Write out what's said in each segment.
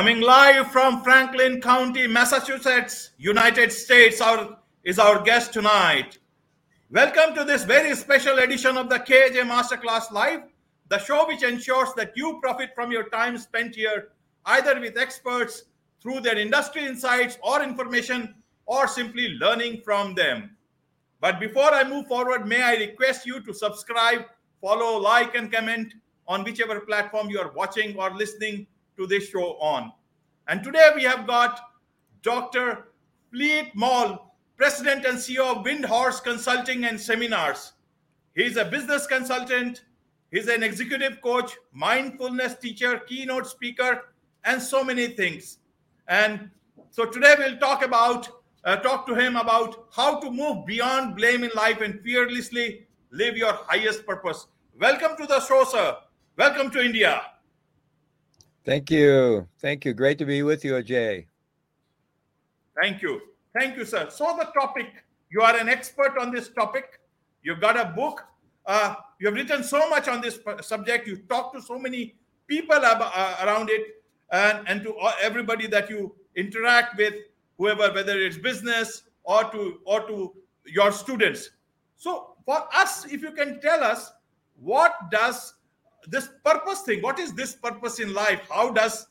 Coming live from Franklin County, Massachusetts, United States, our, is our guest tonight. Welcome to this very special edition of the KJ Masterclass Live, the show which ensures that you profit from your time spent here, either with experts through their industry insights or information, or simply learning from them. But before I move forward, may I request you to subscribe, follow, like, and comment on whichever platform you are watching or listening to this show on. And today we have got Dr. Fleet Maull, President and CEO of Windhorse Consulting and Seminars. He's a business consultant, he's an executive coach, mindfulness teacher, keynote speaker, and so many things. And so today we'll talk about uh, talk to him about how to move beyond blame in life and fearlessly live your highest purpose. Welcome to the show, sir. Welcome to India. Thank you. Thank you. Great to be with you, Ajay. Thank you. Thank you, sir. So, the topic you are an expert on this topic. You've got a book. Uh, you have written so much on this subject. You talk to so many people ab- uh, around it and, and to everybody that you interact with, whoever, whether it's business or to or to your students. So, for us, if you can tell us what does this purpose thing what is this purpose in life? How does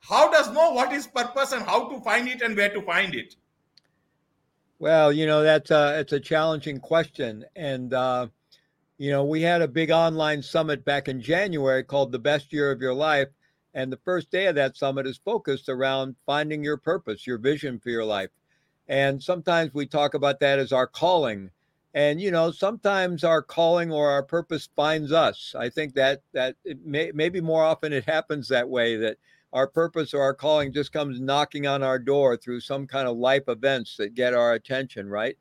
how does know what is purpose and how to find it and where to find it? Well you know that's a it's a challenging question. And uh you know we had a big online summit back in january called the best year of your life. And the first day of that summit is focused around finding your purpose your vision for your life. And sometimes we talk about that as our calling and you know sometimes our calling or our purpose finds us. I think that that it may, maybe more often it happens that way that our purpose or our calling just comes knocking on our door through some kind of life events that get our attention right?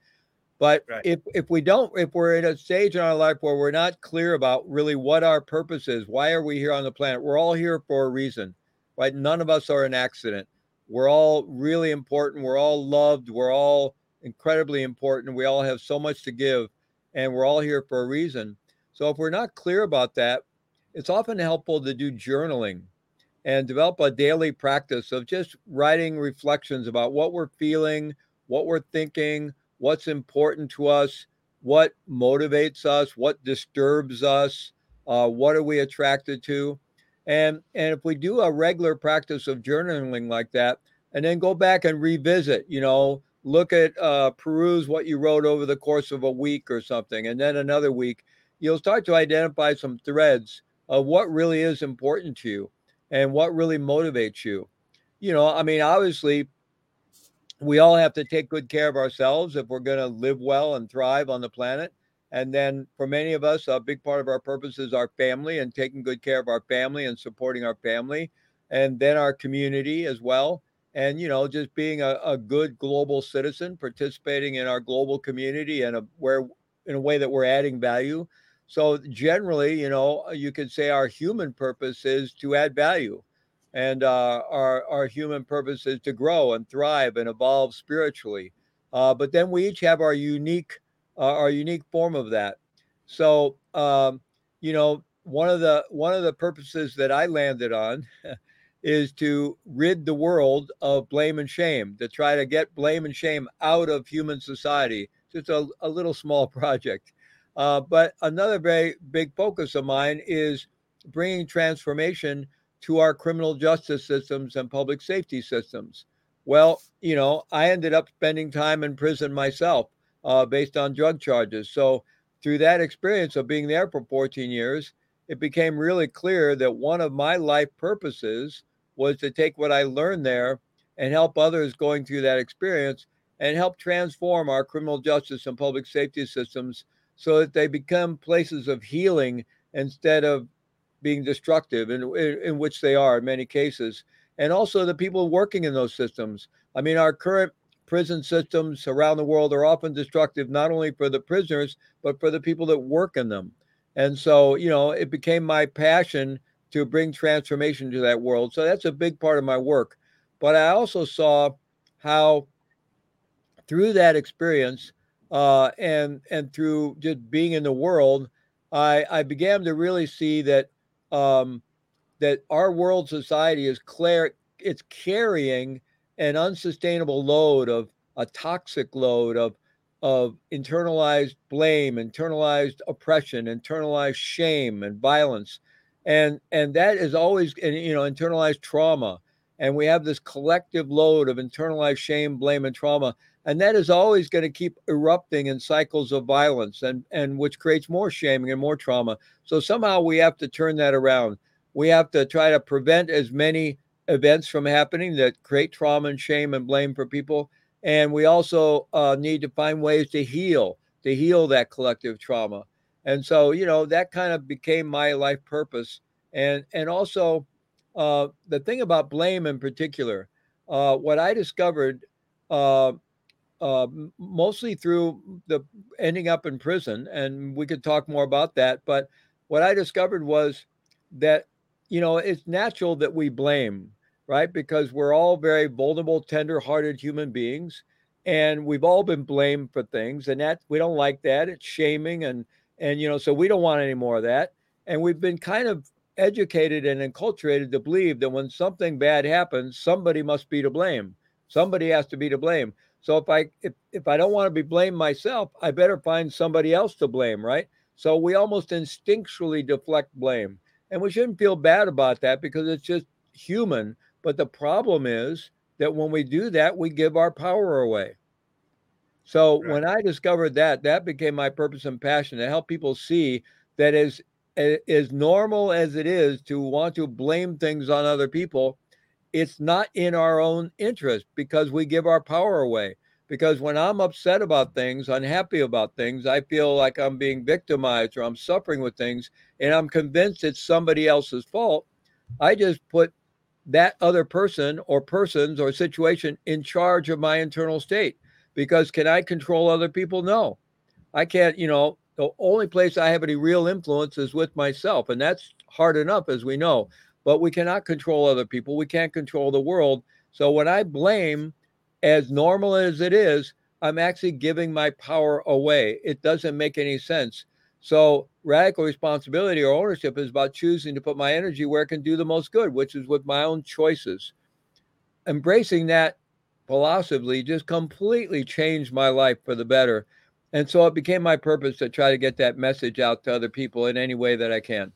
But right. if if we don't if we're at a stage in our life where we're not clear about really what our purpose is why are we here on the planet? We're all here for a reason right? None of us are an accident. We're all really important. We're all loved. We're all incredibly important. We all have so much to give, and we're all here for a reason. So if we're not clear about that, it's often helpful to do journaling and develop a daily practice of just writing reflections about what we're feeling, what we're thinking, what's important to us, what motivates us, what disturbs us, uh, what are we attracted to. And, and if we do a regular practice of journaling like that, and then go back and revisit, you know, look at uh, peruse what you wrote over the course of a week or something, and then another week, you'll start to identify some threads of what really is important to you and what really motivates you. You know, I mean, obviously, we all have to take good care of ourselves if we're going to live well and thrive on the planet. And then for many of us, a big part of our purpose is our family and taking good care of our family and supporting our family, and then our community as well and you know just being a, a good global citizen participating in our global community and a, where in a way that we're adding value. So generally you know you could say our human purpose is to add value and uh, our our human purpose is to grow and thrive and evolve spiritually uh, but then we each have our unique uh, our unique form of that. So um, you know one of the one of the purposes that i landed on is to rid the world of blame and shame, to try to get blame and shame out of human society. Just a, a little small project. Uh, but another very big focus of mine is bringing transformation to our criminal justice systems and public safety systems. Well, you know, I ended up spending time in prison myself uh, based on drug charges. So, through that experience of being there for 14 years, it became really clear that one of my life purposes was to take what I learned there and help others going through that experience and help transform our criminal justice and public safety systems so that they become places of healing instead of being destructive, in, in, in which they are in many cases. And also the people working in those systems. I mean, our current prison systems around the world are often destructive, not only for the prisoners, but for the people that work in them. And so, you know, it became my passion to bring transformation to that world. So that's a big part of my work. But I also saw how through that experience uh, and and through just being in the world, I, I began to really see that um, that our world society is clear it's carrying an unsustainable load of a toxic load of of internalized blame, internalized oppression, internalized shame and violence. And and that is always you know, internalized trauma. And we have this collective load of internalized shame, blame, and trauma. And that is always going to keep erupting in cycles of violence and, and which creates more shaming and more trauma. So somehow we have to turn that around. We have to try to prevent as many events from happening that create trauma and shame and blame for people and we also uh, need to find ways to heal to heal that collective trauma and so you know that kind of became my life purpose and and also uh, the thing about blame in particular uh, what i discovered uh, uh, mostly through the ending up in prison and we could talk more about that but what i discovered was that you know it's natural that we blame right? Because we're all very vulnerable, tender-hearted human beings, and we've all been blamed for things, and that we don't like that. It's shaming, and and you know, so we don't want any more of that. And we've been kind of educated and enculturated to believe that when something bad happens, somebody must be to blame. Somebody has to be to blame. So if I if, if I don't want to be blamed myself, I better find somebody else to blame, right? So we almost instinctually deflect blame. And we shouldn't feel bad about that because it's just human but the problem is that when we do that, we give our power away. So right. when I discovered that, that became my purpose and passion to help people see that as as normal as it is to want to blame things on other people, it's not in our own interest because we give our power away. Because when I'm upset about things, unhappy about things, I feel like I'm being victimized or I'm suffering with things, and I'm convinced it's somebody else's fault. I just put that other person or persons or situation in charge of my internal state. Because can I control other people? No, I can't. You know, the only place I have any real influence is with myself, and that's hard enough, as we know. But we cannot control other people. We can't control the world. So when I blame, as normal as it is, I'm actually giving my power away. It doesn't make any sense. So radical responsibility or ownership is about choosing to put my energy where it can do the most good, which is with my own choices. Embracing that philosophy just completely changed my life for the better. And so it became my purpose to try to get that message out to other people in any way that I can.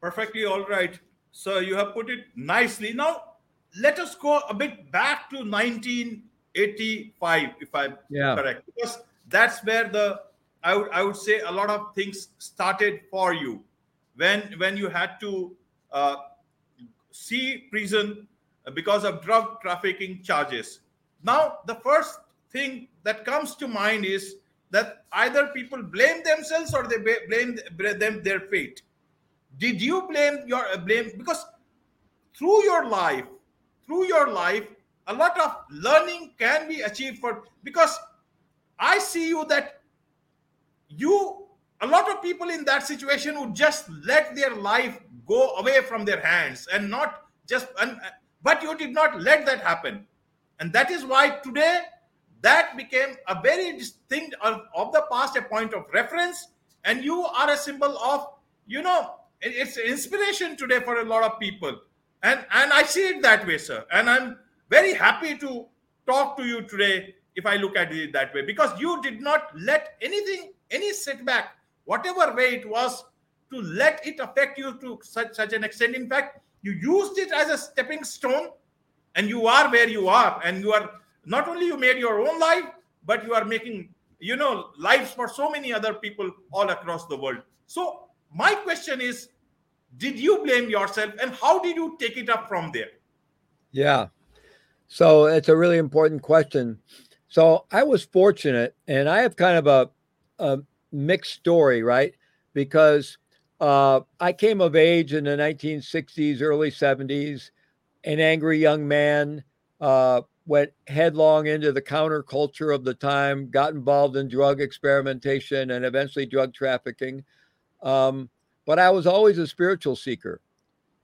Perfectly all right. So you have put it nicely. Now let us go a bit back to 1985, if I'm yeah. correct, because that's where the I would I would say a lot of things started for you when when you had to uh, see prison because of drug trafficking charges. Now the first thing that comes to mind is that either people blame themselves or they blame them their fate. Did you blame your uh, blame because through your life, through your life, a lot of learning can be achieved for because I see you that you a lot of people in that situation would just let their life go away from their hands and not just and, but you did not let that happen. And that is why today that became a very distinct of, of the past a point of reference. And you are a symbol of you know it's inspiration today for a lot of people. And and i see it that way sir. And i'm very happy to talk to you today if i look at it that way. Because you did not let anything any setback, whatever way it was, to let it affect you to such, such an extent. In fact, you used it as a stepping stone and you are where you are. And you are not only you made your own life, but you are making, you know, lives for so many other people all across the world. So my question is, did you blame yourself and how did you take it up from there? Yeah. So it's a really important question. So I was fortunate and I have kind of a a mixed story, right? Because uh, I came of age in the 1960s, early 70s, an angry young man, uh, went headlong into the counterculture of the time, got involved in drug experimentation and eventually drug trafficking. Um, but I was always a spiritual seeker.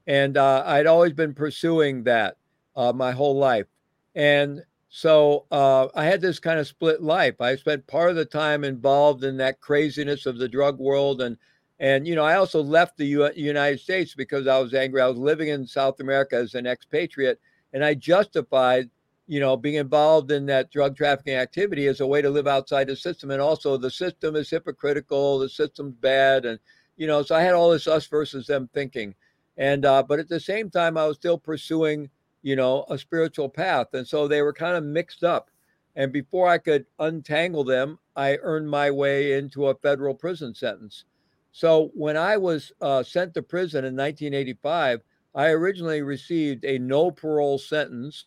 And uh, I'd always been pursuing that uh, my whole life. And so uh, I had this kind of split life. I spent part of the time involved in that craziness of the drug world and And you know, I also left the U- United States because I was angry. I was living in South America as an expatriate, and I justified, you know, being involved in that drug trafficking activity as a way to live outside the system. And also, the system is hypocritical. The system's bad, and you know, so I had all this us versus them thinking. And uh, but at the same time, I was still pursuing, you know, a spiritual path, and so they were kind of mixed up. And before I could untangle them, I earned my way into a federal prison sentence. So when I was uh, sent to prison in 1985, I originally received a no parole sentence,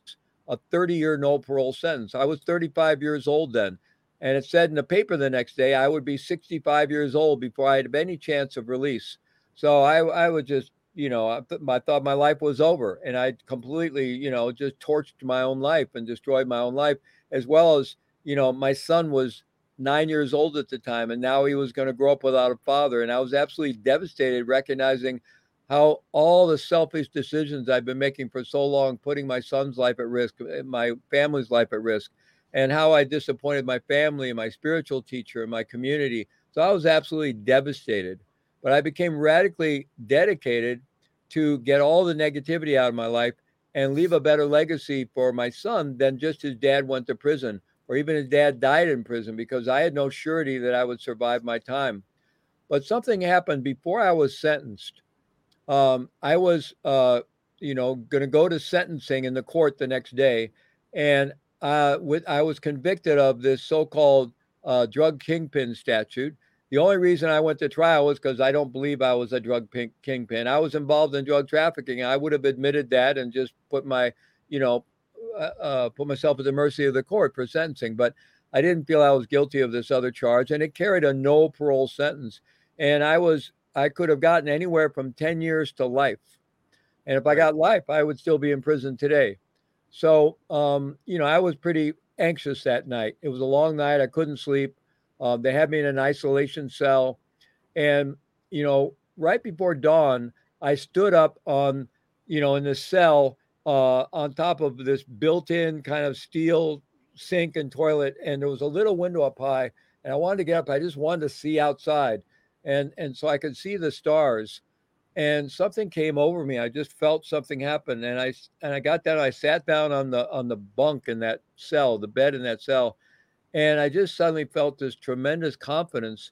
a 30 year no parole sentence. I was 35 years old then. And it said in the paper the next day I would be 65 years old before I had any chance of release. So I, I would just, you know, I, I thought my life was over and I completely, you know, just torched my own life and destroyed my own life, as well as, you know, my son was nine years old at the time, and now he was going to grow up without a father. And I was absolutely devastated, recognizing how all the selfish decisions I've been making for so long, putting my son's life at risk, eh, my family's life at risk, and how I disappointed my family and my spiritual teacher and my community. So I was absolutely devastated. But I became radically dedicated to get all the negativity out of my life and leave a better legacy for my son than just his dad went to prison or even his dad died in prison because I had no surety that I would survive my time. But something happened before I was sentenced. Um, I was, uh, you know, going to go to sentencing in the court the next day, and uh, with I was convicted of this so-called uh, drug kingpin statute. The only reason I went to trial was because I don't believe I was a drug kingpin. I was involved in drug trafficking. I would have admitted that and just put my, you know, uh, uh, put myself at the mercy of the court for sentencing, but I didn't feel I was guilty of this other charge, and it carried a no parole sentence. And I was I could have gotten anywhere from ten years to life, and if I got life, I would still be in prison today. So um, you know, I was pretty anxious that night. It was a long night. I couldn't sleep. Um, they had me in an isolation cell, and you know, right before dawn, I stood up on you know in the cell uh, on top of this built-in kind of steel sink and toilet, and there was a little window up high. And I wanted to get up. I just wanted to see outside, and and so I could see the stars. And something came over me. I just felt something happen, and I and I got down. I sat down on the on the bunk in that cell, the bed in that cell, and I just suddenly felt this tremendous confidence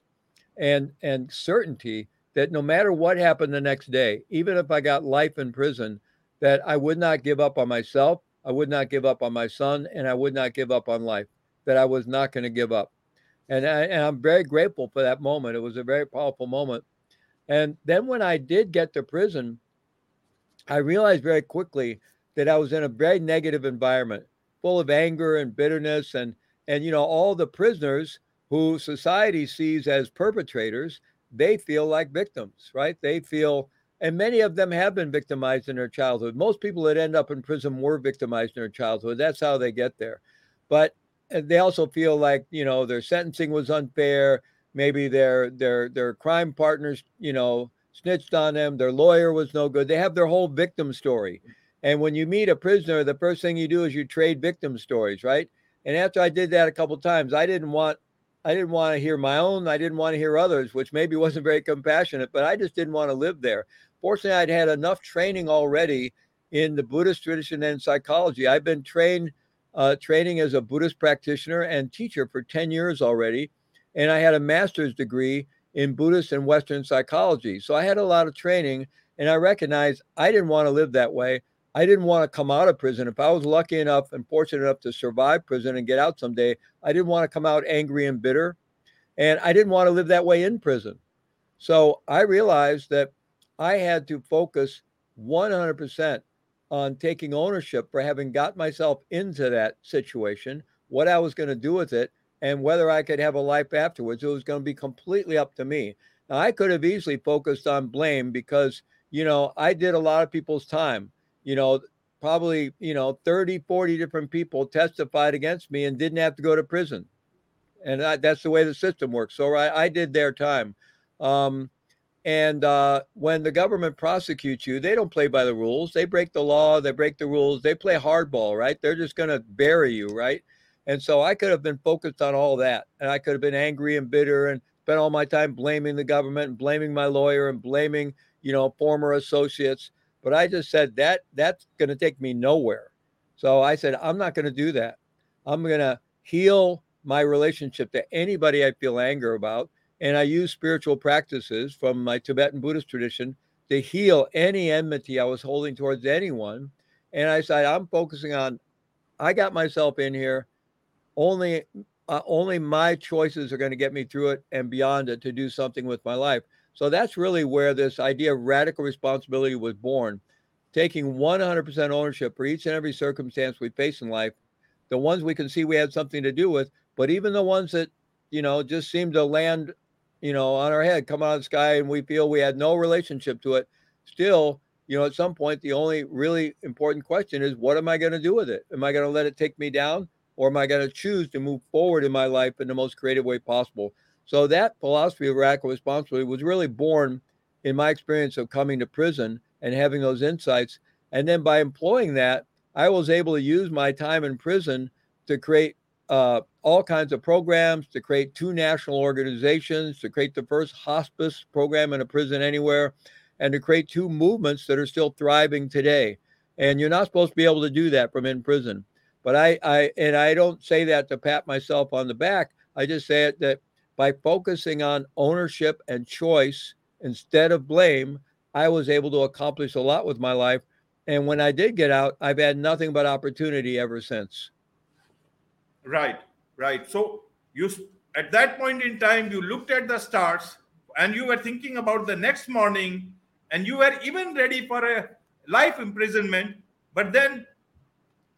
and and certainty that no matter what happened the next day, even if I got life in prison, that I would not give up on myself, I would not give up on my son, and I would not give up on life, that I was not going to give up. And, I, and I'm very grateful for that moment. It was a very powerful moment. And then when I did get to prison, I realized very quickly that I was in a very negative environment, full of anger and bitterness, and and you know all the prisoners who society sees as perpetrators, they feel like victims, right? They feel and many of them have been victimized in their childhood. Most people that end up in prison were victimized in their childhood. That's how they get there. But uh, they also feel like you know their sentencing was unfair. Maybe their their their crime partners, you know, snitched on them. Their lawyer was no good. They have their whole victim story. And when you meet a prisoner, the first thing you do is you trade victim stories, right? And after I did that a couple times, I didn't want I didn't want to hear my own. I didn't want to hear others, which maybe wasn't very compassionate, but I just didn't want to live there fortunately, I'd had enough training already in the Buddhist tradition and psychology. I've been trained uh, training as a Buddhist practitioner and teacher for 10 years already. And I had a master's degree in Buddhist and Western psychology. So I had a lot of training and I recognized I didn't want to live that way. I didn't want to come out of prison. If I was lucky enough and fortunate enough to survive prison and get out someday, I didn't want to come out angry and bitter. And I didn't want to live that way in prison. So I realized that I had to focus 100% on taking ownership for having got myself into that situation, what I was going to do with it, and whether I could have a life afterwards. It was going to be completely up to me. Now, I could have easily focused on blame because, you know, I did a lot of people's time. You know, probably, you know, 30, 40 different people testified against me and didn't have to go to prison. And I, that's the way the system works. So I, I did their time. Um, and uh, when the government prosecutes you, they don't play by the rules. They break the law, they break the rules, they play hardball, right? They're just going to bury you, right? And so I could have been focused on all that. And I could have been angry and bitter. And spent all my time blaming the government and blaming my lawyer and blaming, you know, former associates. But I just said that that's going to take me nowhere. So I said, I'm not going to do that. I'm going to heal my relationship to anybody I feel anger about. And I use spiritual practices from my Tibetan Buddhist tradition to heal any enmity I was holding towards anyone. And I said, I'm focusing on, I got myself in here. Only, uh, only my choices are going to get me through it and beyond it to do something with my life. So that's really where this idea of radical responsibility was born, taking 100% ownership for each and every circumstance we face in life, the ones we can see we had something to do with, but even the ones that, you know, just seem to land, you know, on our head, come out of the sky, and we feel we had no relationship to it, still, you know, at some point, the only really important question is, what am I going to do with it? Am I going to let it take me down? Or am I going to choose to move forward in my life in the most creative way possible? So that philosophy of radical responsibility was really born in my experience of coming to prison and having those insights. And then by employing that, I was able to use my time in prison to create uh, all kinds of programs, to create two national organizations, to create the first hospice program in a prison anywhere, and to create two movements that are still thriving today. And you're not supposed to be able to do that from in prison. But I, I and I don't say that to pat myself on the back. I just say it that by focusing on ownership and choice instead of blame, I was able to accomplish a lot with my life. And when I did get out, I've had nothing but opportunity ever since. Right, right. So you at that point in time, you looked at the stars and you were thinking about the next morning, and you were even ready for a life imprisonment. But then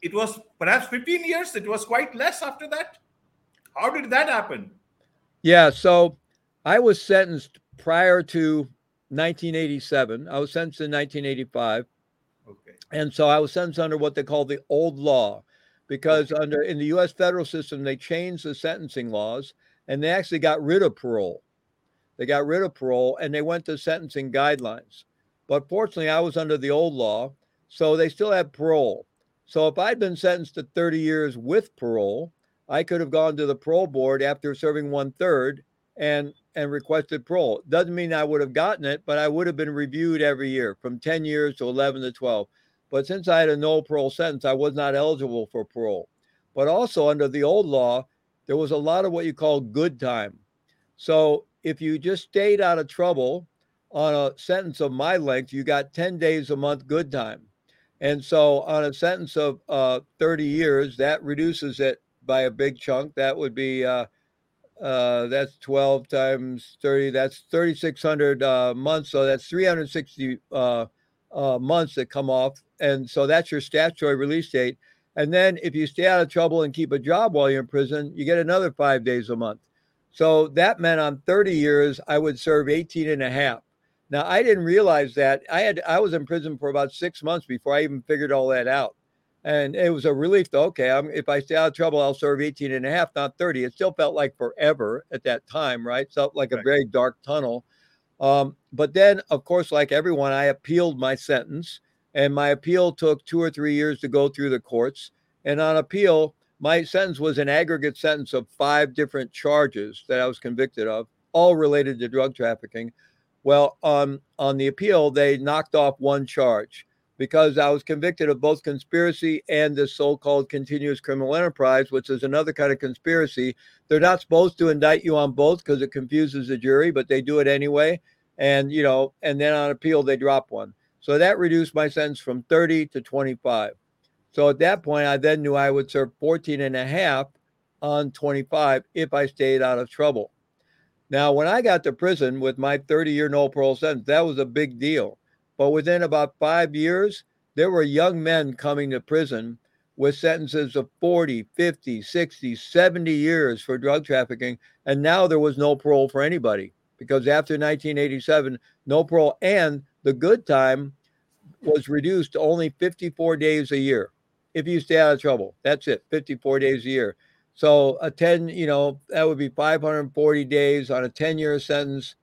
it was perhaps 15 years. It was quite less after that. How did that happen? Yeah, so I was sentenced prior to 1987. I was sentenced in 1985. Okay. And so I was sentenced under what they call the old law because under in the US federal system they changed the sentencing laws and they actually got rid of parole. They got rid of parole and they went to sentencing guidelines. But fortunately I was under the old law, so they still had parole. So if I'd been sentenced to 30 years with parole, I could have gone to the parole board after serving one third and and requested parole. Doesn't mean I would have gotten it, but I would have been reviewed every year from 10 years to 11 to 12. But since I had a no parole sentence, I was not eligible for parole. But also under the old law, there was a lot of what you call good time. So if you just stayed out of trouble on a sentence of my length, you got 10 days a month good time. And so on a sentence of uh, 30 years, that reduces it by a big chunk. That would be uh, uh, that's 12 times 30. That's 3,600 uh, months. So that's 360 uh, months that come off. And so that's your statutory release date. And then if you stay out of trouble and keep a job while you're in prison, you get another five days a month. So that meant on 30 years, I would serve 18 and a half. Now I didn't realize that I had I was in prison for about six months before I even figured all that out. And it was a relief to, okay, I'm, if I stay out of trouble, I'll serve 18 and a half, not 30. It still felt like forever at that time, right? Felt like a very dark tunnel. Um, but then, of course, like everyone, I appealed my sentence, and my appeal took two or three years to go through the courts. And on appeal, my sentence was an aggregate sentence of five different charges that I was convicted of, all related to drug trafficking. Well, um, on the appeal, they knocked off one charge because I was convicted of both conspiracy and this so called continuous criminal enterprise, which is another kind of conspiracy. They're not supposed to indict you on both because it confuses the jury, but they do it anyway. And, you know, and then on appeal, they drop one. So that reduced my sentence from 30 to 25. So at that point, I then knew I would serve 14 and a half on 25 if I stayed out of trouble. Now, when I got to prison with my 30 year no parole sentence, that was a big deal but within about five years, there were young men coming to prison with sentences of 40, 50, 60, 70 years for drug trafficking. And now there was no parole for anybody because after 1987, no parole and the good time was reduced to only 54 days a year. If you stay out of trouble, that's it, 54 days a year. So a 10, you know, that would be 540 days on a 10 year sentence.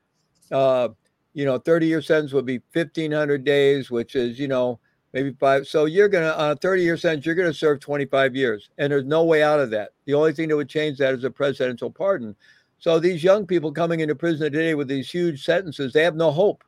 Uh, you know, 30 year sentence would be 1500 days, which is, you know, maybe five. So you're going to, on a 30 year sentence, you're going to serve 25 years. And there's no way out of that. The only thing that would change that is a presidential pardon. So these young people coming into prison today with these huge sentences, they have no hope.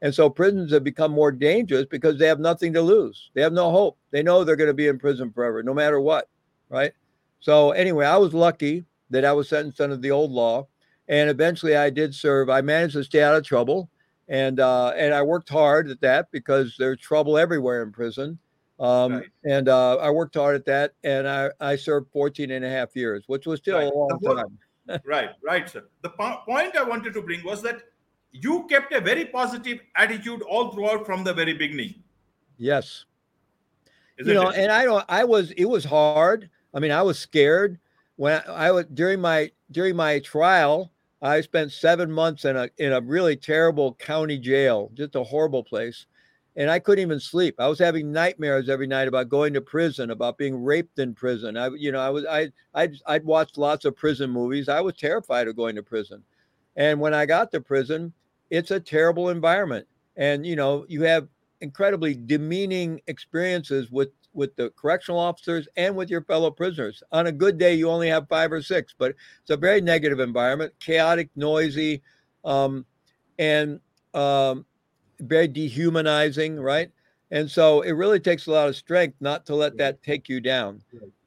And so prisons have become more dangerous because they have nothing to lose. They have no hope. They know they're going to be in prison forever, no matter what. Right. So, anyway, I was lucky that I was sentenced under the old law. And eventually I did serve. I managed to stay out of trouble. And, uh, and I worked hard at that because there's trouble everywhere in prison. Um, right. And uh, I worked hard at that. And I, I served 14 and a half years, which was still right. a long time. Right, right, sir. The po- point I wanted to bring was that you kept a very positive attitude all throughout from the very beginning. Yes. Isn't you know, it? and I don't. I was. It was hard. I mean, I was scared when I, I was during my during my trial. I spent seven months in a in a really terrible county jail, just a horrible place, and I couldn't even sleep. I was having nightmares every night about going to prison, about being raped in prison. I, you know, I was I I'd, I'd watched lots of prison movies. I was terrified of going to prison, and when I got to prison, it's a terrible environment. And, you know, you have incredibly demeaning experiences with with the correctional officers and with your fellow prisoners. On a good day, you only have five or six, but it's a very negative environment, chaotic, noisy, um, and um, very dehumanizing, right? And so it really takes a lot of strength not to let that take you down.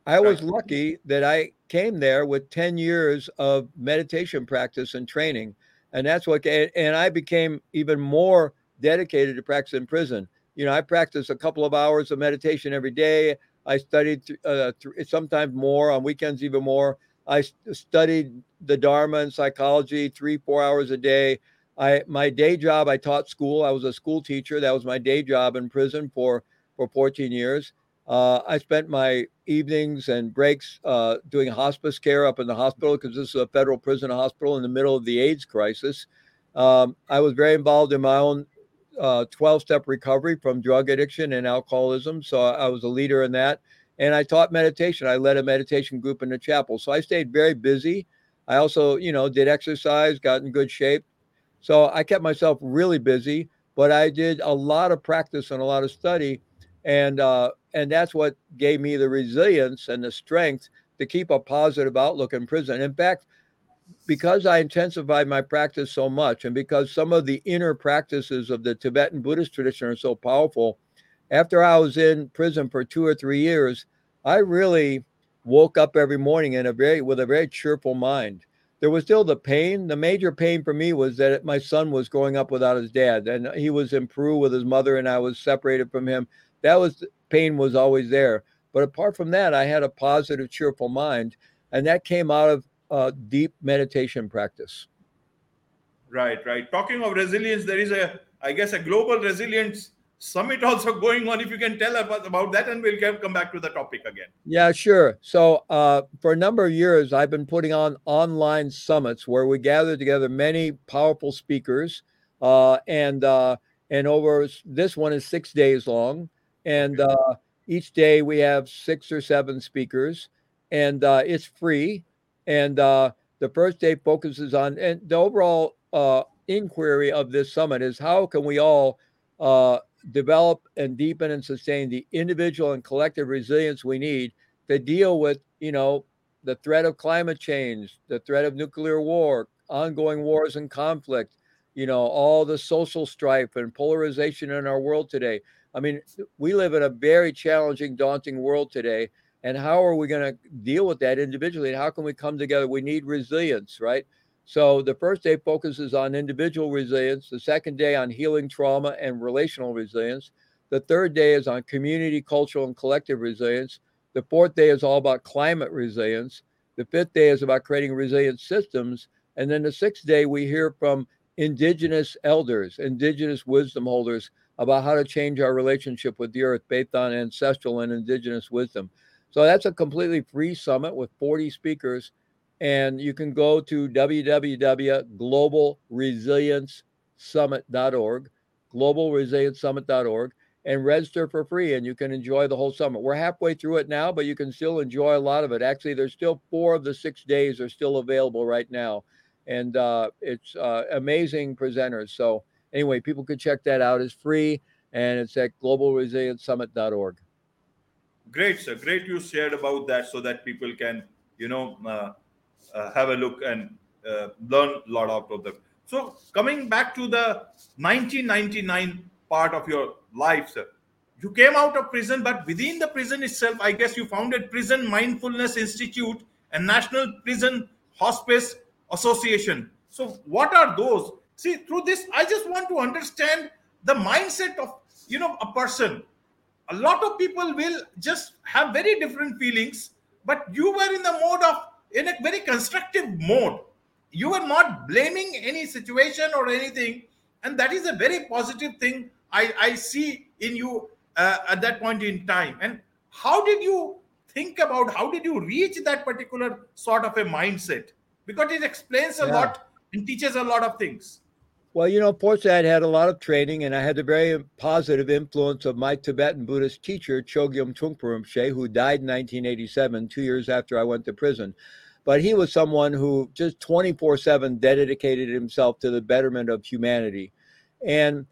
I was lucky that I came there with 10 years of meditation practice and training and that's what and i became even more dedicated to practice in prison. You know i practiced a couple of hours of meditation every day. I studied uh, sometimes more on weekends even more. I st- studied the dharma and psychology three four hours a day i my day job i taught school i was a school teacher that was my day job in prison for for 14 years uh, I spent my evenings and breaks uh, doing hospice care up in the hospital because this is a federal prison hospital in the middle of the AIDS crisis. Um, I was very involved in my own 12 uh, recovery from drug addiction and alcoholism. So I was a leader in that. And I taught meditation. I led a meditation group in the chapel. So I stayed very busy. I also, you know, did exercise, got in good shape. So I kept myself really busy, but I did a lot of practice and a lot of study and uh, and that's what gave me the resilience and the strength to keep a positive outlook in prison. In fact, because I intensified my practice so much, and because some of the inner practices of the Tibetan Buddhist tradition are so powerful, after I was in prison for two or three years, I really woke up every morning in a very with a very cheerful mind. There was still the pain. The major pain for me was that my son was growing up without his dad, and he was in Peru with his mother, and I was separated from him that was pain was always there. But apart from that, I had a positive, cheerful mind, and that came out of uh, deep meditation practice. Right, right. Talking of resilience, there is a, I guess, a global resilience summit also going on. If you can tell us about that, and we'll come back to the topic again. Yeah, sure. So, uh, for a number of years, I've been putting on online summits where we gather together many powerful speakers, uh, and uh, and over this one is six days long and uh, each day we have six or seven speakers, and uh, it's free. And uh, the first day focuses on and the overall uh, inquiry of this summit is how can we all uh, develop and deepen and sustain the individual and collective resilience we need to deal with you know the threat of climate change, the threat of nuclear war, ongoing wars and conflict, you know, all the social strife and polarization in our world today. I mean, we live in a very challenging, daunting world today. And how are we going to deal with that individually? And how can we come together? We need resilience, right? So the first day focuses on individual resilience, the second day on healing trauma and relational resilience. The third day is on community, cultural, and collective resilience. The fourth day is all about climate resilience. The fifth day is about creating resilient systems. And then the sixth day, we hear from indigenous elders, indigenous wisdom holders about how to change our relationship with the earth based on ancestral and indigenous wisdom. So that's a completely free summit with 40 speakers. And you can go to www.globalresiliencesummit.org, globalresiliencesummit.org, and register for free. And you can enjoy the whole summit. We're halfway through it now, but you can still enjoy a lot of it. Actually, there's still four of the six days are still available right now. And uh, it's uh, amazing presenters. So anyway, people could check that out. It's free and it's at globalresiliencesummit.org. Great, sir. Great you shared about that so that people can, you know, uh, have a look and uh, learn a lot out of them. So coming back to the 1999 part of your life, sir, you came out of prison, but within the prison itself, I guess you founded Prison Mindfulness Institute and National Prison Hospice Association. So what are those? See, through this, I just want to understand the mindset of you know a person. A lot of people will just have very different feelings, but you were in the mode of in a very constructive mode. You were not blaming any situation or anything and that is a very positive thing i, I see in you uh, at that point in time. And how did you think about how did you reach that particular sort of a mindset? Because it explains a yeah. lot and teaches a lot of things. Well, you know, I had a lot of training, and I had the very positive influence of my Tibetan Buddhist teacher, Chogyam Trungpa Rinpoche, who died in 1987, two years after I went to prison but he was someone who just 24 7 dedicated himself to the betterment of humanity. And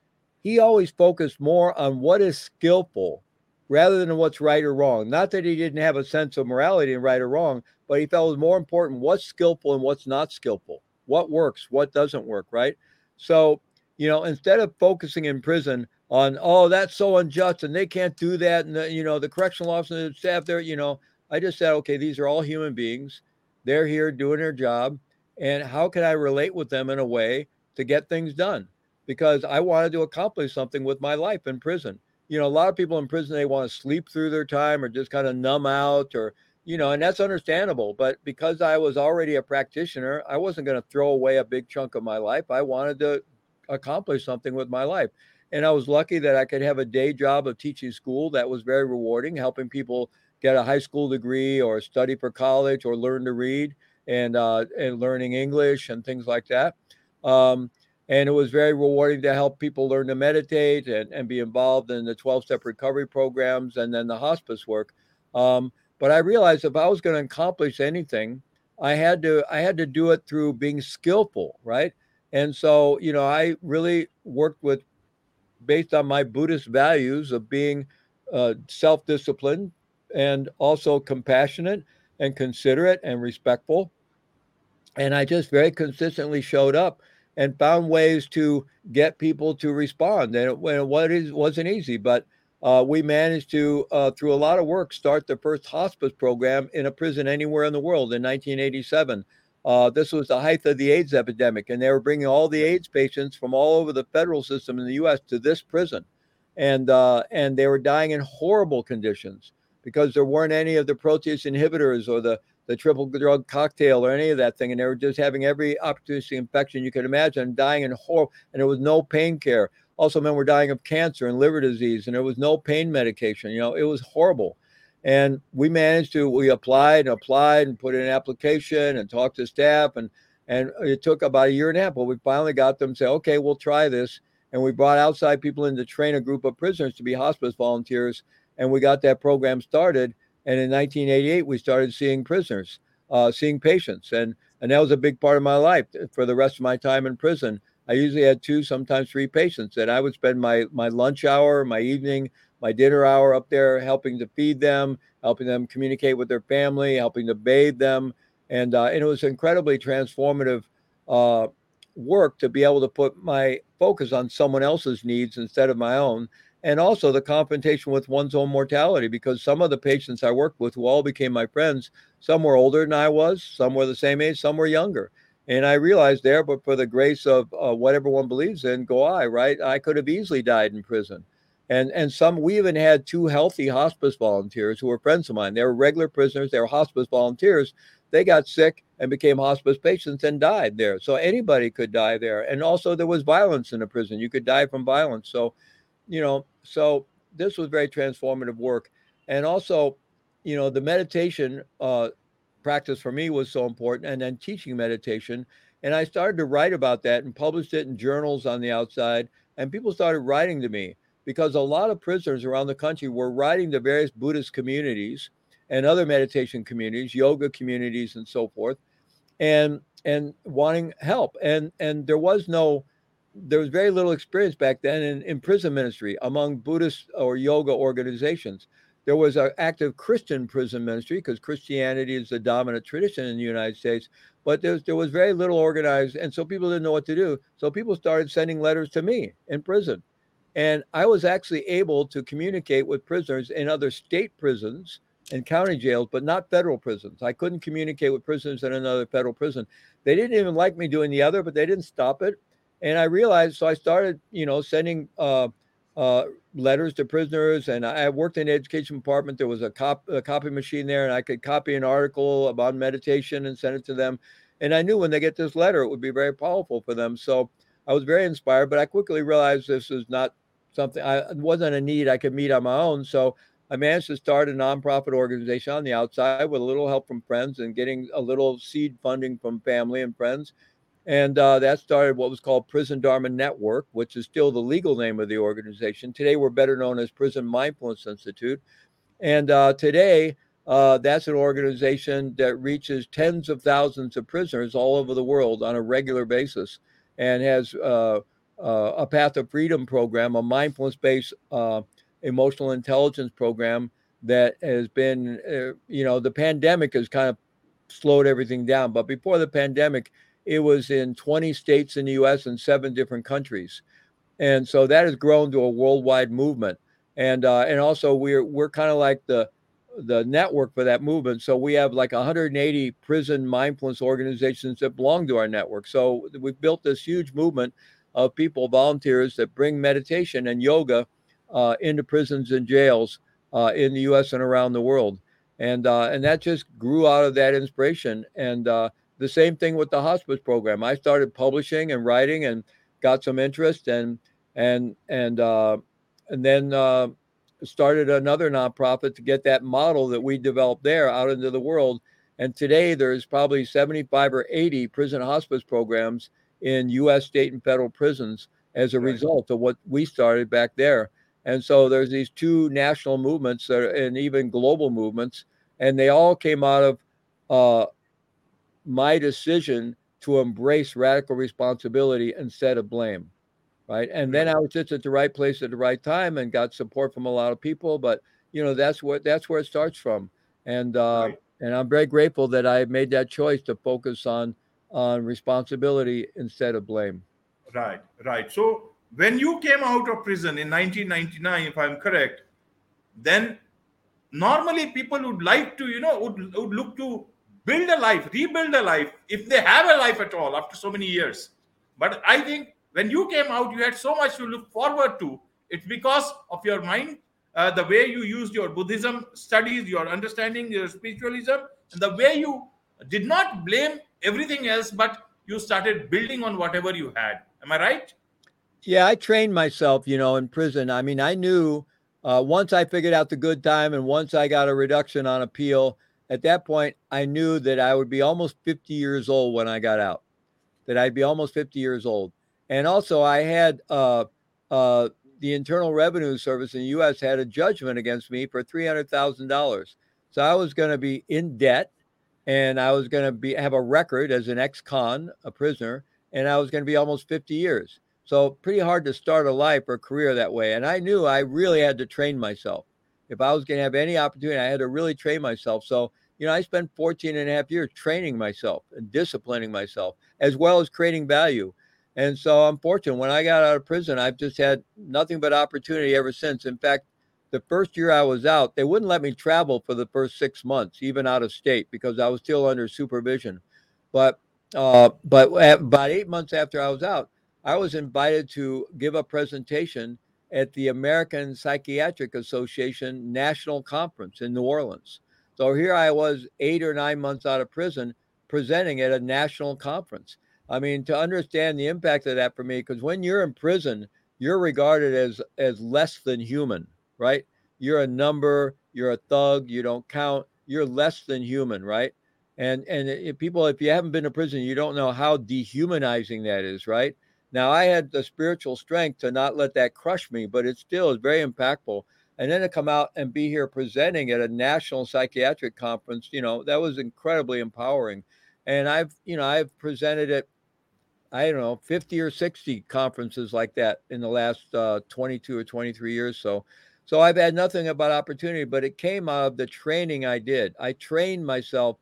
he always focused more on what is skillful rather than what's right or wrong. Not that he didn't have a sense of morality and right or wrong, but he felt it was more important what's skillful and what's not skillful, what works, what doesn't work, right? So, you know, instead of focusing in prison on, oh, that's so unjust and they can't do that, and, the, you know, the correctional officer staff there, you know, I just said, okay, these are all human beings they're here doing their job. And how can I relate with them in a way to get things done? Because I wanted to accomplish something with my life in prison. You know, a lot of people in prison, they want to sleep through their time or just kind of numb out or, you know, and that's understandable. But because I was already a practitioner, I wasn't going to throw away a big chunk of my life. I wanted to accomplish something with my life. And I was lucky that I could have a day job of teaching school that was very rewarding, helping people get a high school degree or study for college or learn to read and uh, and learning English and things like that. Um, and it was very rewarding to help people learn to meditate and, and be involved in the 12 step recovery programs and then the hospice work. Um, but I realized if I was going to accomplish anything, I had to I had to do it through being skillful, right? And so, you know, I really worked with based on my Buddhist values of being uh, self-disciplined, and also compassionate and considerate and respectful. And I just very consistently showed up and found ways to get people to respond. And it, is wasn't easy, but uh, we managed to, uh, through a lot of work, start the first hospice program in a prison anywhere in the world in 1987. Uh, this was the height of the AIDS epidemic, and they were bringing all the AIDS patients from all over the federal system in the U.S. to this prison, and uh, and they were dying in horrible conditions because there weren't any of the protease inhibitors or the, the triple drug cocktail or any of that thing. And they were just having every opportunistic infection you could imagine, dying in horror, and there was no pain care. Also, men were dying of cancer and liver disease, and there was no pain medication. You know, it was horrible. And we managed to, we applied and applied and put in an application and talked to staff. And, and it took about a year and a half, but we finally got them to say, okay, we'll try this. And we brought outside people in to train a group of prisoners to be hospice volunteers and we got that program started. And in 1988, we started seeing prisoners, uh, seeing patients, and and that was a big part of my life for the rest of my time in prison. I usually had two, sometimes three patients, and I would spend my my lunch hour, my evening, my dinner hour up there, helping to feed them, helping them communicate with their family, helping to bathe them, and uh, and it was incredibly transformative uh, work to be able to put my focus on someone else's needs instead of my own and also the confrontation with one's own mortality because some of the patients I worked with who all became my friends, some were older than I was, some were the same age, some were younger. And I realized there, but for the grace of uh, what everyone believes in, go I, right? I could have easily died in prison. And and some we even had two healthy hospice volunteers who were friends of mine. They were regular prisoners, they were hospice volunteers. They got sick and became hospice patients and died there. So anybody could die there. And also there was violence in the prison. You could die from violence. So you know, so this was very transformative work. And also, you know, the meditation uh, practice for me was so important, and then teaching meditation. And I started to write about that and published it in journals on the outside. And people started writing to me because a lot of prisoners around the country were writing to various Buddhist communities and other meditation communities, yoga communities, and so forth, and and wanting help. And and there was no there was very little experience back then in, in prison ministry among Buddhist or yoga organizations. there was an active Christian prison ministry because Christianity is the dominant tradition in the United States. But there was, there was very little organized, and so people didn't know what to do. So people started sending letters to me in prison, and I was actually able to communicate with prisoners in other state prisons and county jails, but not federal prisons. I couldn't communicate with prisoners in another federal prison. They didn't even like me doing the other, but they didn't stop it. And I realized, so I started, you know, sending uh, uh, letters to prisoners. And I worked in the education department. There was a, cop, a copy machine there, and I could copy an article about meditation and send it to them. And I knew when they get this letter, it would be very powerful for them. So I was very inspired, but I quickly realized this is not something I wasn't a need I could meet on my own. So I managed to start a nonprofit organization on the outside with a little help from friends and getting a little seed funding from family and friends. And uh, that started what was called Prison Dharma Network, which is still the legal name of the organization. Today, we're better known as Prison Mindfulness Institute. And uh, today, uh, that's an organization that reaches tens of thousands of prisoners all over the world on a regular basis and has uh, uh, a Path of Freedom program, a mindfulness based uh, emotional intelligence program that has been, uh, you know, the pandemic has kind of slowed everything down. But before the pandemic, it was in 20 states in the US and seven different countries. And so that has grown to a worldwide movement. And uh, and also we're we're kind of like the the network for that movement. So we have like 180 prison mindfulness organizations that belong to our network. So we've built this huge movement of people, volunteers that bring meditation and yoga uh, into prisons and jails uh, in the U.S. and around the world, and uh, and that just grew out of that inspiration. And uh, the same thing with the hospice program. I started publishing and writing and got some interest, and and and uh, and then uh, started another nonprofit to get that model that we developed there out into the world. And today there's probably 75 or 80 prison hospice programs in U.S. state and federal prisons as a right. result of what we started back there. And so there's these two national movements that and even global movements, and they all came out of uh, my decision to embrace radical responsibility instead of blame. Right. And then I was just at the right place at the right time and got support from a lot of people. But you know, that's what that's where it starts from. And uh, right. and I'm very grateful that I made that choice to focus on on responsibility instead of blame. Right, right. So when you came out of prison in 1999 if i'm correct then normally people would like to you know would, would look to build a life rebuild a life if they have a life at all after so many years. But i think when you came out you had so much to look forward to. It's because of your mind uh, the way you used your buddhism studies your understanding your spiritualism and the way you did not blame everything else but you started building on whatever you had. Am i right? Yeah, I trained myself, you know, in prison. I mean, I knew uh, once I figured out the good time and once I got a reduction on appeal, at that point, I knew that I would be almost 50 years old when I got out, that I'd be almost 50 years old. And also, I had uh, uh, the Internal Revenue Service in the U.S. had a judgment against me for $300,000. So I was going to be in debt and I was going to be have a record as an ex-con, a prisoner, and I was going to be almost 50 years. So pretty hard to start a life or career that way. And I knew I really had to train myself. If I was going to have any opportunity, I had to really train myself. So, you know, I spent 14 and a half years training myself and disciplining myself, as well as creating value. And so I'm fortunate. When I got out of prison, I've just had nothing but opportunity ever since. In fact, the first year I was out, they wouldn't let me travel for the first six months, even out of state, because I was still under supervision. But uh, but about eight months after I was out, I was invited to give a presentation at the American Psychiatric Association National Conference in New Orleans. So here I was, eight or nine months out of prison, presenting at a national conference. I mean, to understand the impact of that for me, because when you're in prison, you're regarded as as less than human, right? You're a number, you're a thug, you don't count, you're less than human, right? And and if people, if you haven't been to prison, you don't know how dehumanizing that is, right? Now I had the spiritual strength to not let that crush me, but it still is very impactful. And then to come out and be here presenting at a national psychiatric conference, you know, that was incredibly empowering. And I've, you know, I've presented at, I don't know, 50 or 60 conferences like that in the last uh, 22 or 23 years. So, So I've had nothing about opportunity, but it came out of the training I did. I trained myself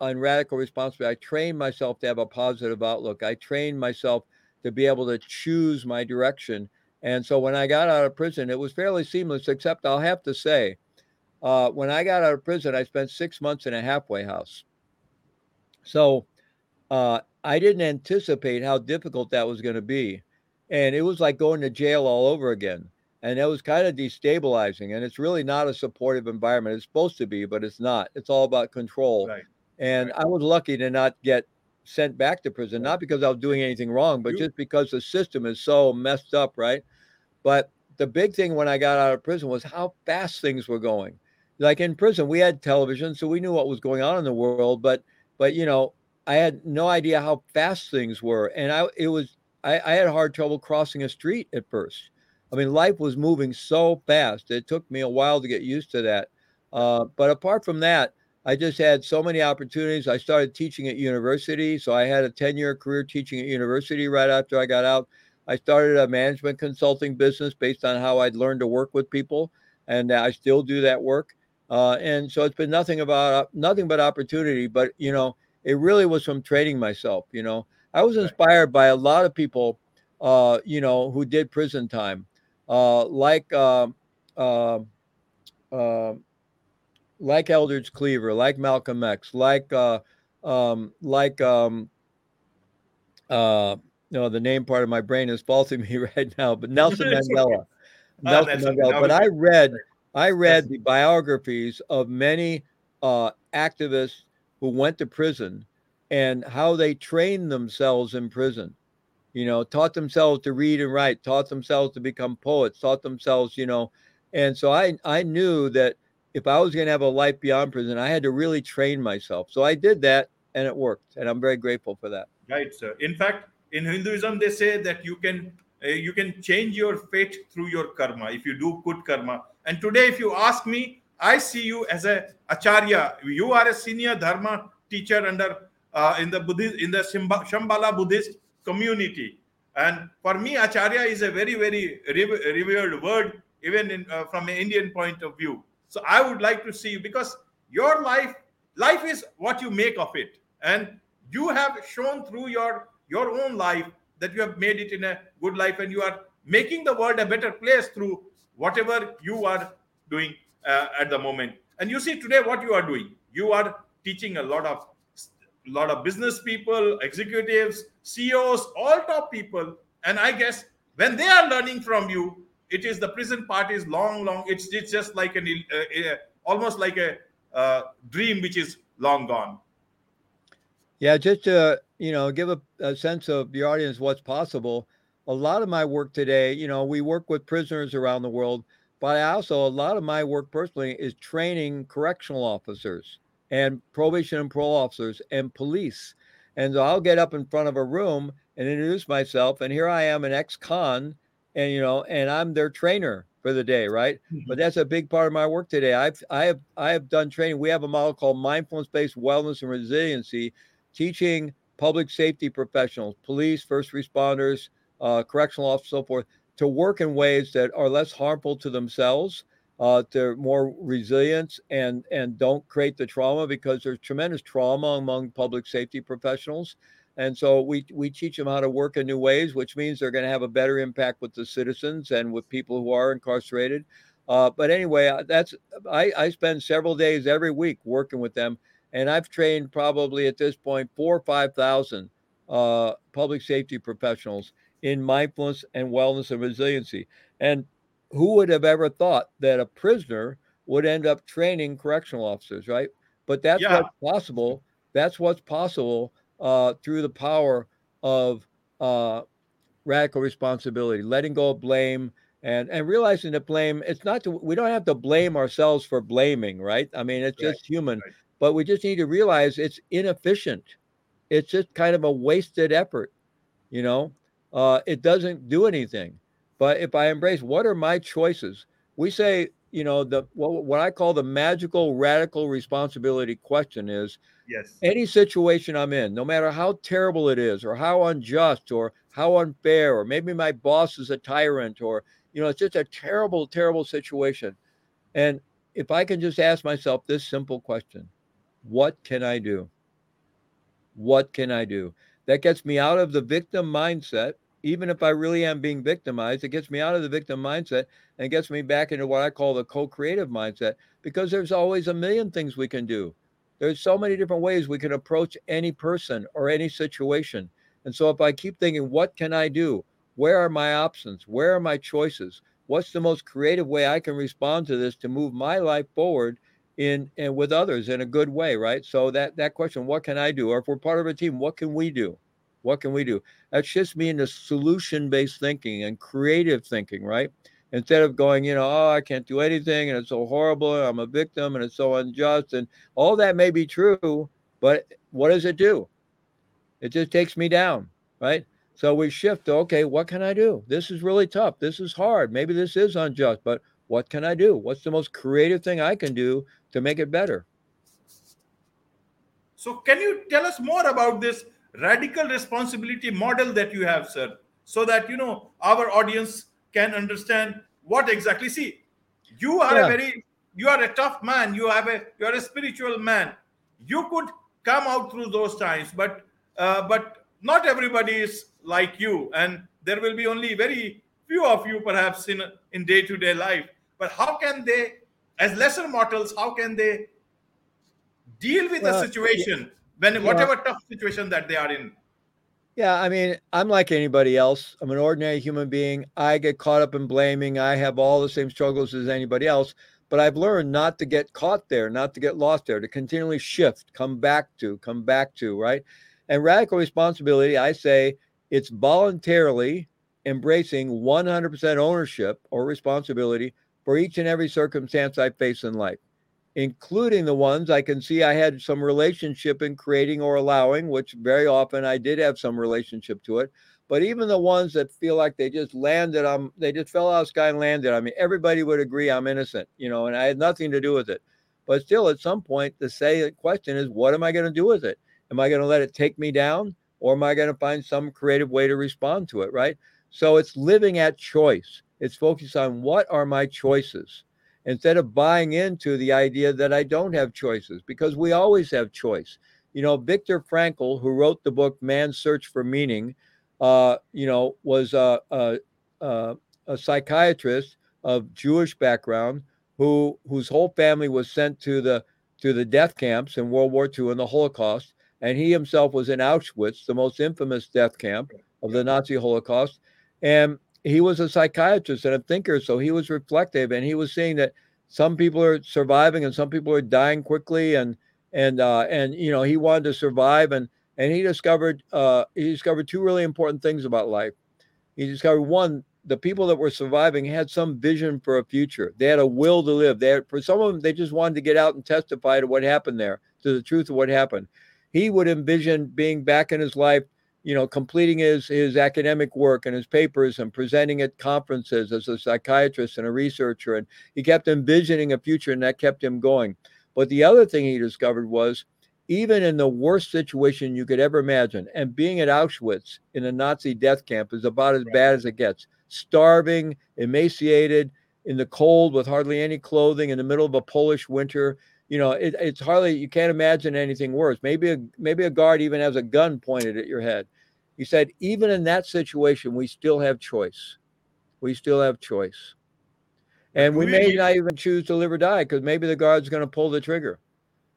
on radical responsibility. I trained myself to have a positive outlook. I trained myself to be able to choose my direction. And so when I got out of prison, it was fairly seamless, except I'll have to say, uh, when I got out of prison, I spent six months in a halfway house. So uh, I didn't anticipate how difficult that was going to be. And it was like going to jail all over again and it was kind of destabilizing and it's really not a supportive environment it's supposed to be but it's not it's all about control Right. and Right. i was lucky to not get sent back to prison not because i was doing anything wrong but just because the system is so messed up right but the big thing when i got out of prison was how fast things were going like in prison we had television so we knew what was going on in the world but but you know i had no idea how fast things were and i it was i, I had hard trouble crossing a street at first I mean, life was moving so fast. It took me a while to get used to that. Uh, but apart from that, I just had so many opportunities. I started teaching at university. So I had a 10 year career teaching at university right after I got out. I started a management consulting business based on how I'd learned to work with people. And I still do that work. Uh, and so it's been nothing about nothing but opportunity. But, you know, it really was from training myself. You know, I was inspired by a lot of people, uh, you know, who did prison time uh, like um, uh, uh, like Eldridge Cleaver, like Malcolm X, like uh, um, like um, uh, no, the name part of my brain is faulting me right now, but Nelson Mandela. Ah, Nelson Nelson Mandela. But I read I read the biographies of many uh, activists who went to prison and how they trained themselves in prison you know, taught themselves to read and write, taught themselves to become poets, taught themselves, you know, and so I I knew that if I was going to have a life beyond prison, I had to really train myself. So I did that, and it worked, and I'm very grateful for that. Right, sir. In fact, in Hinduism, they say that you can uh, you can change your fate through your karma if you do good karma. And today, if you ask me, I see you as a acharya. You are a senior dharma teacher under uh, in the Buddhist in the Shambhala Buddhist community. And for me, acharya is a very very revered word, even in uh, from an Indian point of view. So I would like to see you because your life life is what you make of it. And you have shown through your your own life that you have made it in a good life and you are making the world a better place through whatever you are doing uh, at the moment. And you see today what you are doing. You are teaching a lot of lot of business people executives ceos all top people. And i guess when they are learning from you it is the prison part is long long it's it's just like an uh, almost like a uh, dream which is long gone Yeah, just to you know give a, a sense of the audience what's possible. A lot of my work today, you know, we work with prisoners around the world, but I also a lot of my work personally is training correctional officers and probation and parole officers and police. And so I'll get up in front of a room and introduce myself, and here I am, an ex-con, and you know, and I'm their trainer for the day, right? But that's a big part of my work today. I've I have I have done training. We have a model called mindfulness-based wellness and resiliency teaching public safety professionals, police, first responders, uh, correctional officers, so forth, to work in ways that are less harmful to themselves, uh, to more resilience, and and don't create the trauma because there's tremendous trauma among public safety professionals. And so we we teach them how to work in new ways, which means they're going to have a better impact with the citizens and with people who are incarcerated. Uh, but anyway, uh, that's I, I spend several days every week working with them and I've trained probably at this point four or five thousand uh, public safety professionals in mindfulness and wellness and resiliency. And who would have ever thought that a prisoner would end up training correctional officers, right? But that's Yeah. what's possible. That's what's possible uh, through the power of uh, radical responsibility, letting go of blame, and and realizing that blame. It's not. To, we don't have to blame ourselves for blaming, right? I mean, it's Right, just human right. but we just need to realize it's inefficient. It's just kind of a wasted effort, you know. Uh, it doesn't do anything. But if I embrace what are my choices, we say, you know, the what, what I call the magical radical responsibility question is yes any situation I'm in, no matter how terrible it is, or how unjust, or how unfair, or maybe my boss is a tyrant, or You know, it's just a terrible, terrible situation. And if I can just ask myself this simple question what can I do? What can I do? That gets me out of the victim mindset. Even if I really am being victimized, it gets me out of the victim mindset and gets me back into what I call the co creative mindset because there's always a million things we can do. There's so many different ways we can approach any person or any situation. And so if I keep thinking, what can I do? Where are my options? Where are my choices? What's the most creative way I can respond to this to move my life forward in and with others in a good way, right? So that that question, what can I do? Or if we're part of a team, what can we do? What can we do? That's just me into solution-based thinking and creative thinking, right? Instead of going, you know, oh, I can't do anything and it's so horrible, and I'm a victim and it's so unjust, and all that may be true, but what does it do? It just takes me down, right? So we shift to, okay, what can I do? This is really tough. This is hard. Maybe this is unjust, but what can I do? What's the most creative thing I can do to make it better? So, can you tell us more about this radical responsibility model that you have, sir, so that you know our audience can understand what exactly? See, you are yeah. a very you are a tough man. You have a you are a spiritual man. You could come out through those times, but uh, but not everybody is like you, and there will be only very few of you perhaps in in day to day life but how can they as lesser mortals how can they deal with well, the situation when yeah. whatever tough situation that they are in. Yeah i mean i'm like anybody else. I'm an ordinary human being. I get caught up in blaming. I have all the same struggles as anybody else. But i've learned not to get caught there not to get lost there to continually shift come back to come back to right? And radical responsibility i say it's voluntarily embracing 100% ownership or responsibility for each and every circumstance I face in life, including the ones I can see I had some relationship in creating or allowing, which very often I did have some relationship to it. But even the ones that feel like they just landed on, they just fell out of the sky and landed. I mean, everybody would agree I'm innocent, you know, and I had nothing to do with it. But still, at some point, the say the question is, what am I going to do with it? Am I going to let it take me down, or am I going to find some creative way to respond to it? Right. So it's living at choice. It's focused on what are my choices instead of buying into the idea that I don't have choices because we always have choice. You know, Viktor Frankl, who wrote the book Man's Search for Meaning, uh, you know, was a, a, a, a psychiatrist of Jewish background who whose whole family was sent to the to the death camps in World War II and the Holocaust, and he himself was in Auschwitz, the most infamous death camp of the Nazi Holocaust. And he was a psychiatrist and a thinker, so he was reflective, and he was seeing that some people are surviving and some people are dying quickly, and and uh, and you know he wanted to survive, and and he discovered uh, he discovered two really important things about life. He discovered one, the people that were surviving had some vision for a future. They had a will to live. They had, for some of them, they just wanted to get out and testify to what happened there, to the truth of what happened. He would envision being back in his life you know, completing his his academic work and his papers and presenting at conferences as a psychiatrist and a researcher. And he kept envisioning a future, and that kept him going. But the other thing he discovered was even in the worst situation you could ever imagine, and being at Auschwitz in a Nazi death camp is about as right. bad as it gets. Starving, emaciated, in the cold with hardly any clothing in the middle of a Polish winter. You know, it, it's hardly you can't imagine anything worse. Maybe a maybe a guard even has a gun pointed at your head. He said, even in that situation, we still have choice. We still have choice. And we may not even choose to live or die because maybe the guard's going to pull the trigger.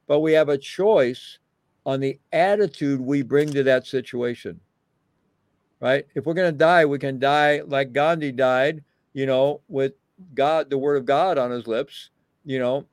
But we have a choice on the attitude we bring to that situation. Right? If we're going to die, we can die like Gandhi died, you know, with God, the word of God on his lips, you know,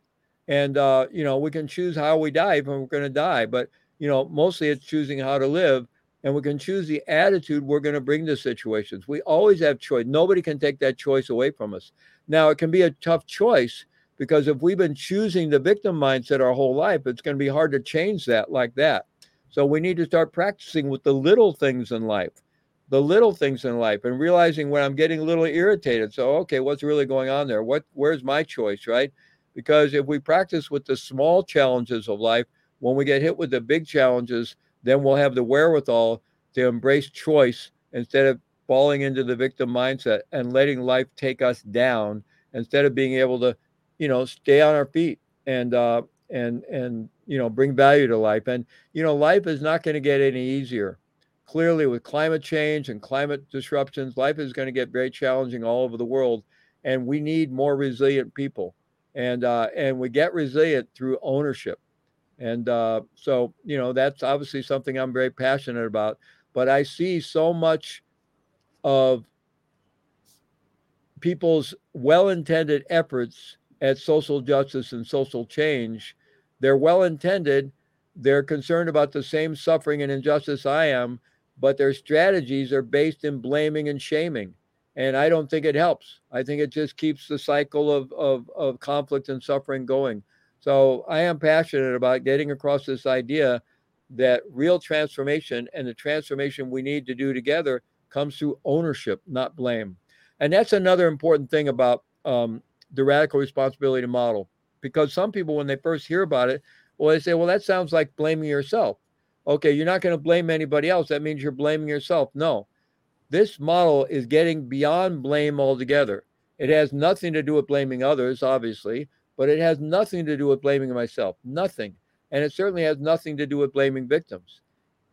and, uh, you know, we can choose how we die if we're going to die. But, you know, mostly it's choosing how to live and we can choose the attitude we're going to bring to situations. We always have choice. Nobody can take that choice away from us. Now, it can be a tough choice because if we've been choosing the victim mindset our whole life, it's going to be hard to change that like that. So we need to start practicing with the little things in life, the little things in life, and realizing when I'm getting a little irritated. So, okay, what's really going on there? What, where's my choice, right? Because if we practice with the small challenges of life, when we get hit with the big challenges, then we'll have the wherewithal to embrace choice instead of falling into the victim mindset and letting life take us down instead of being able to, you know, stay on our feet and uh, and and you know bring value to life. And you know, life is not going to get any easier. Clearly, with climate change and climate disruptions, life is going to get very challenging all over the world, and we need more resilient people. And uh, and we get resilient through ownership. And uh, so, you know, that's obviously something I'm very passionate about. But I see so much of people's well intended efforts at social justice and social change. They're well intended, they're concerned about the same suffering and injustice I am, but their strategies are based in blaming and shaming. And I don't think it helps. I think it just keeps the cycle of, of, of conflict and suffering going. So I am passionate about getting across this idea that real transformation and the transformation we need to do together comes through ownership, not blame. And that's another important thing about um, the radical responsibility model, because some people, when they first hear about it, well, they say, well, that sounds like blaming yourself. Okay, you're not going to blame anybody else. That means you're blaming yourself. No, this model is getting beyond blame altogether. It has nothing to do with blaming others, obviously, but it has nothing to do with blaming myself. Nothing. And it certainly has nothing to do with blaming victims.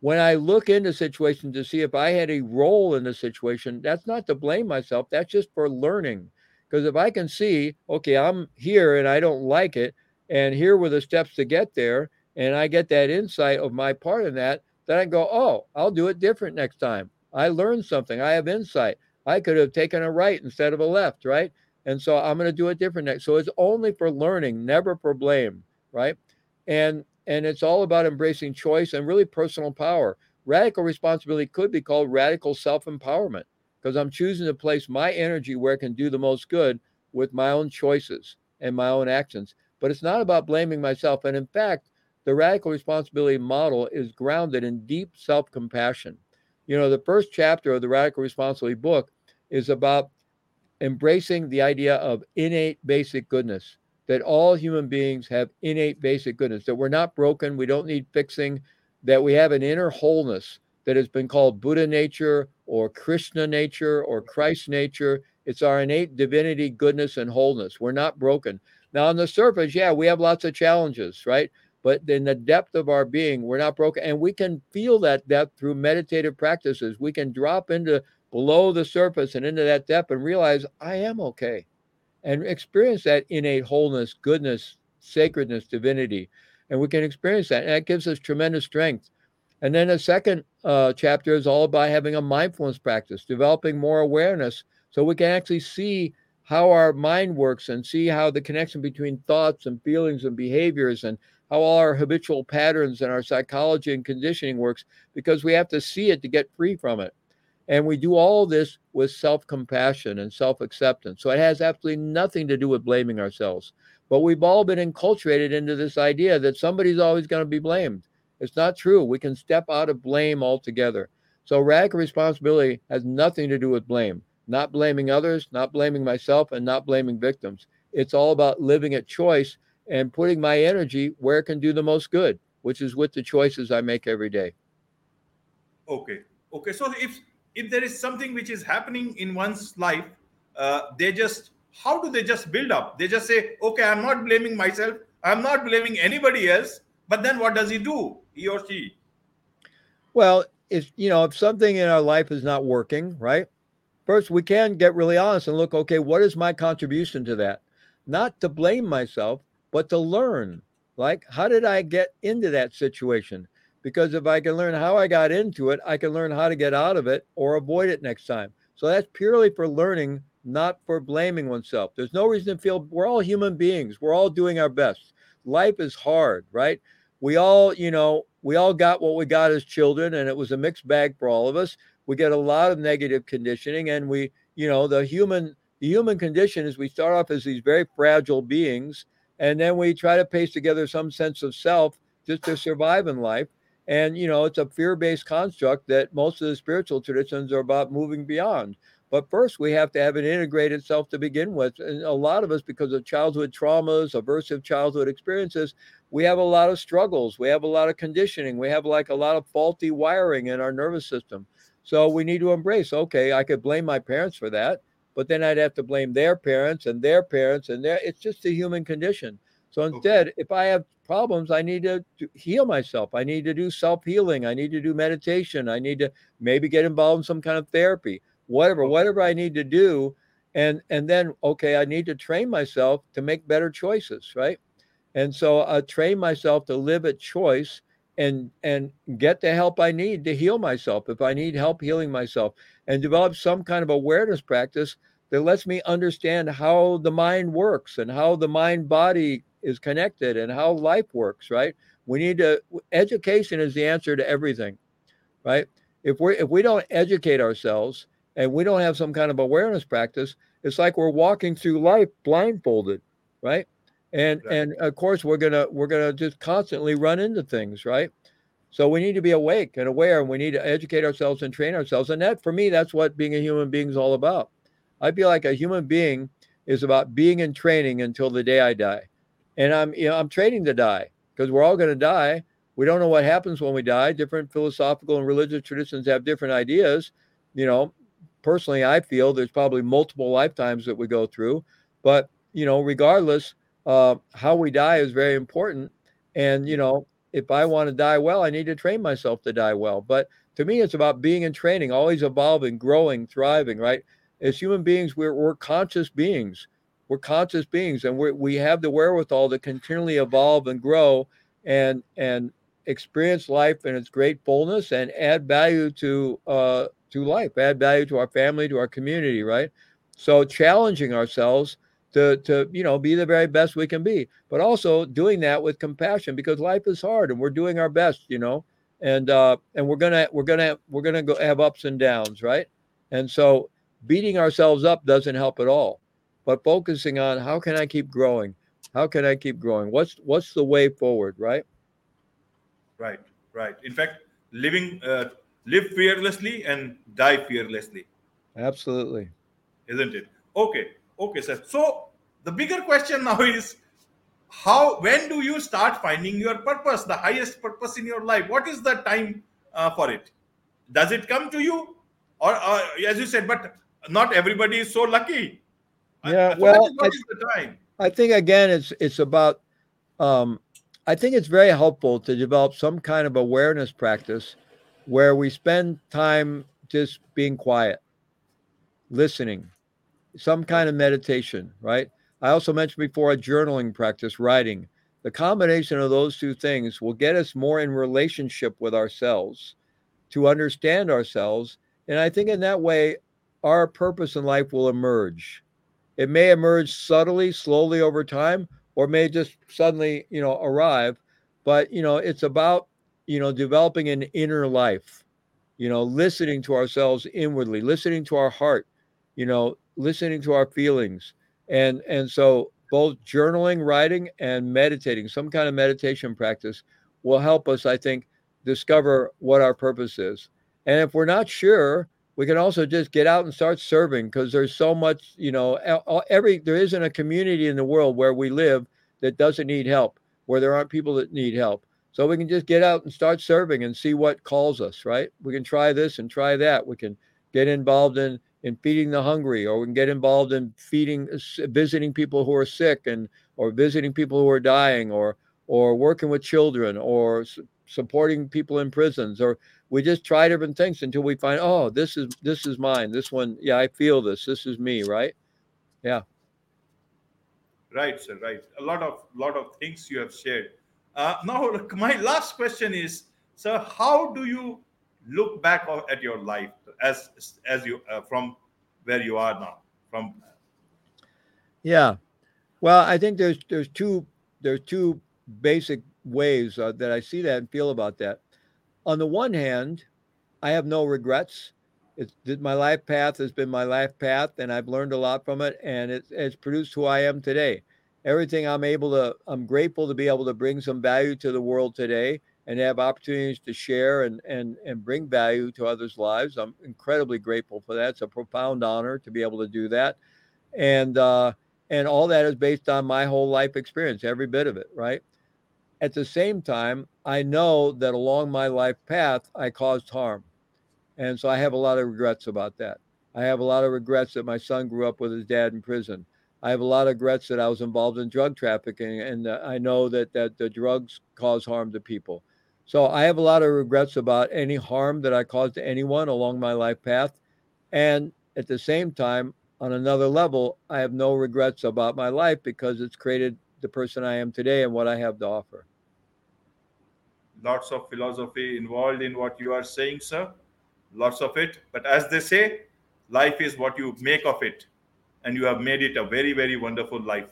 When I look into situations to see if I had a role in the situation, that's not to blame myself. That's just for learning. Because if I can see, okay, I'm here and I don't like it, and here were the steps to get there, and I get that insight of my part in that, then I go, oh, I'll do it different next time. I learned something. I have insight. I could have taken a right instead of a left, right? And so I'm going to do it different next. So it's only for learning, never for blame, right? And and it's all about embracing choice and really personal power. Radical responsibility could be called radical self-empowerment because I'm choosing to place my energy where it can do the most good with my own choices and my own actions. But it's not about blaming myself. And in fact, the radical responsibility model is grounded in deep self compassion. You know, the first chapter of the radical responsibility book is about embracing the idea of innate basic goodness, that all human beings have innate basic goodness, that we're not broken, we don't need fixing, that we have an inner wholeness that has been called Buddha nature or Krishna nature or Christ nature. It's our innate divinity, goodness, and wholeness. We're not broken. Now, on the surface, yeah, we have lots of challenges, right? But in the depth of our being, we're not broken. And we can feel that depth through meditative practices. We can drop into below the surface and into that depth and realize I am okay and experience that innate wholeness, goodness, sacredness, divinity. And we can experience that. And that gives us tremendous strength. And then the second uh, chapter is all about having a mindfulness practice, developing more awareness so we can actually see how our mind works and see how the connection between thoughts and feelings and behaviors and how all our habitual patterns and our psychology and conditioning works because we have to see it to get free from it. And we do all this with self compassion and self acceptance. So it has absolutely nothing to do with blaming ourselves. But we've all been enculturated into this idea that somebody's always going to be blamed. It's not true. We can step out of blame altogether. So radical responsibility has nothing to do with blame, not blaming others, not blaming myself, and not blaming victims. It's all about living at choice and putting my energy where it can do the most good, which is with the choices I make every day. Okay. Okay. So if if there is something which is happening in one's life, uh, they just how do they just build up? They just say, okay, I'm not blaming myself, I'm not blaming anybody else. But then what does he do, he or she? Well, if you know, if something in our life is not working, right? First, we can get really honest and look, okay, what is my contribution to that? Not to blame myself, but to learn. Like, how did I get into that situation? Because if I can learn how I got into it, I can learn how to get out of it or avoid it next time. So that's purely for learning, not for blaming oneself. There's no reason to feel we're all human beings. We're all doing our best. Life is hard, right? We all, you know, we all got what we got as children, and it was a mixed bag for all of us. We get a lot of negative conditioning, and we, you know, the human the human condition is we start off as these very fragile beings, and then we try to paste together some sense of self just to survive in life. And, you know, it's a fear based construct that most of the spiritual traditions are about moving beyond. But first, we have to have an integrated self to begin with. And a lot of us, because of childhood traumas, aversive childhood experiences, we have a lot of struggles. We have a lot of conditioning. We have like a lot of faulty wiring in our nervous system. So we need to embrace, okay, I could blame my parents for that, but then I'd have to blame their parents and their parents and their it's just the human condition. So instead, okay. if I have problems, I need to, heal myself. I need to do self-healing. I need to do meditation. I need to maybe get involved in some kind of therapy. Whatever, okay. whatever I need to do and and then okay, I need to train myself to make better choices, right? And so I train myself to live at choice and and get the help I need to heal myself if I need help healing myself and develop some kind of awareness practice that lets me understand how the mind works and how the mind body is connected and how life works right? We need to education is the answer to everything right? If we if we don't educate ourselves and we don't have some kind of awareness practice it's like we're walking through life blindfolded right? And right. and of course we're gonna we're gonna just constantly run into things right? So we need to be awake and aware and we need to educate ourselves and train ourselves. And that for me that's what being a human being is all about. I feel like a human being is about being in training until the day i die and i'm you know i'm training to die because we're all going to die we don't know what happens when we die different philosophical and religious traditions have different ideas you know personally i feel there's probably multiple lifetimes that we go through but you know regardless uh, how we die is very important. And, you know, if I want to die well, I need to train myself to die well. But to me, it's about being in training, always evolving, growing, thriving, right? As human beings, we're, we're conscious beings. We're conscious beings, and we we have the wherewithal to continually evolve and grow and and experience life in its great fullness and add value to uh, to life, add value to our family, to our community, right? So challenging ourselves to to you know be the very best we can be but also doing that with compassion because life is hard and we're doing our best you know? And uh and we're gonna we're gonna we're gonna go have ups and downs right? And so beating ourselves up doesn't help at all but focusing on how can i keep growing how can i keep growing what's what's the way forward right right right in fact living uh, live fearlessly and die fearlessly absolutely isn't it okay Okay, sir. So the bigger question now is how when do you start finding your purpose, the highest purpose in your life? What is the time uh, for it? Does it come to you, or uh, as you said, but not everybody is so lucky. Yeah, well, what is the time? I think again, it's it's about. Um, I think it's very helpful to develop some kind of awareness practice where we spend time just being quiet, listening, some kind of meditation, right? I also mentioned before a journaling practice, writing. The combination of those two things will get us more in relationship with ourselves to understand ourselves. And I think in that way, our purpose in life will emerge. It may emerge subtly, slowly over time, or may just suddenly, you know, arrive. But, you know, it's about, you know, developing an inner life, you know, listening to ourselves inwardly, listening to our heart, you know, listening to our feelings and and so both journaling writing and meditating some kind of meditation practice will help us i think discover what our purpose is and if we're not sure we can also just get out and start serving because there's so much you know every there isn't a community in the world where we live that doesn't need help where there aren't people that need help. So we can just get out and start serving and see what calls us right? We can try this and try that. We can get involved in in feeding the hungry, or we can get involved in feeding, uh, visiting people who are sick, and or visiting people who are dying, or or working with children, or supporting people in prisons, or we just try different things until we find, oh, this is this is mine. This one, yeah, I feel this. This is me, right? Yeah. Right, sir. Right. A lot of lot of things you have shared. Uh, now, look, my last question is, sir, how do you look back at your life as as you uh, from where you are now from yeah well i think there's there's two there's two basic ways uh, that i see that and feel about that on the one hand i have no regrets it's my life path has been my life path and i've learned a lot from it and it, it's produced who i am today everything i'm able to i'm grateful to be able to bring some value to the world today and have opportunities to share and and and bring value to others' lives. I'm incredibly grateful for that. It's a profound honor to be able to do that, and uh, and all that is based on my whole life experience, every bit of it. Right. At the same time, I know that along my life path, I caused harm. And so I have a lot of regrets about that. I have a lot of regrets that my son grew up with his dad in prison. I have a lot of regrets that I was involved in drug trafficking, and I know that that the drugs cause harm to people. So I have a lot of regrets about any harm that I caused to anyone along my life path, and at the same time, on another level, I have no regrets about my life because it's created the person I am today and what I have to offer. Lots of philosophy involved in what you are saying, sir. Lots of it. But as they say, life is what you make of it. And you have made it a very, very wonderful life.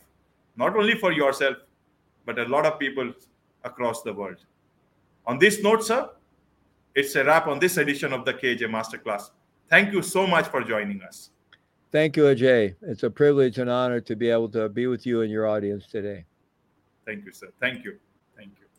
Not only for yourself, but a lot of people across the world. On this note, sir, it's a wrap on this edition of the KJ Masterclass. Thank you so much for joining us. Thank you, Ajay. It's a privilege and honor to be able to be with you and your audience today. Thank you, sir. Thank you.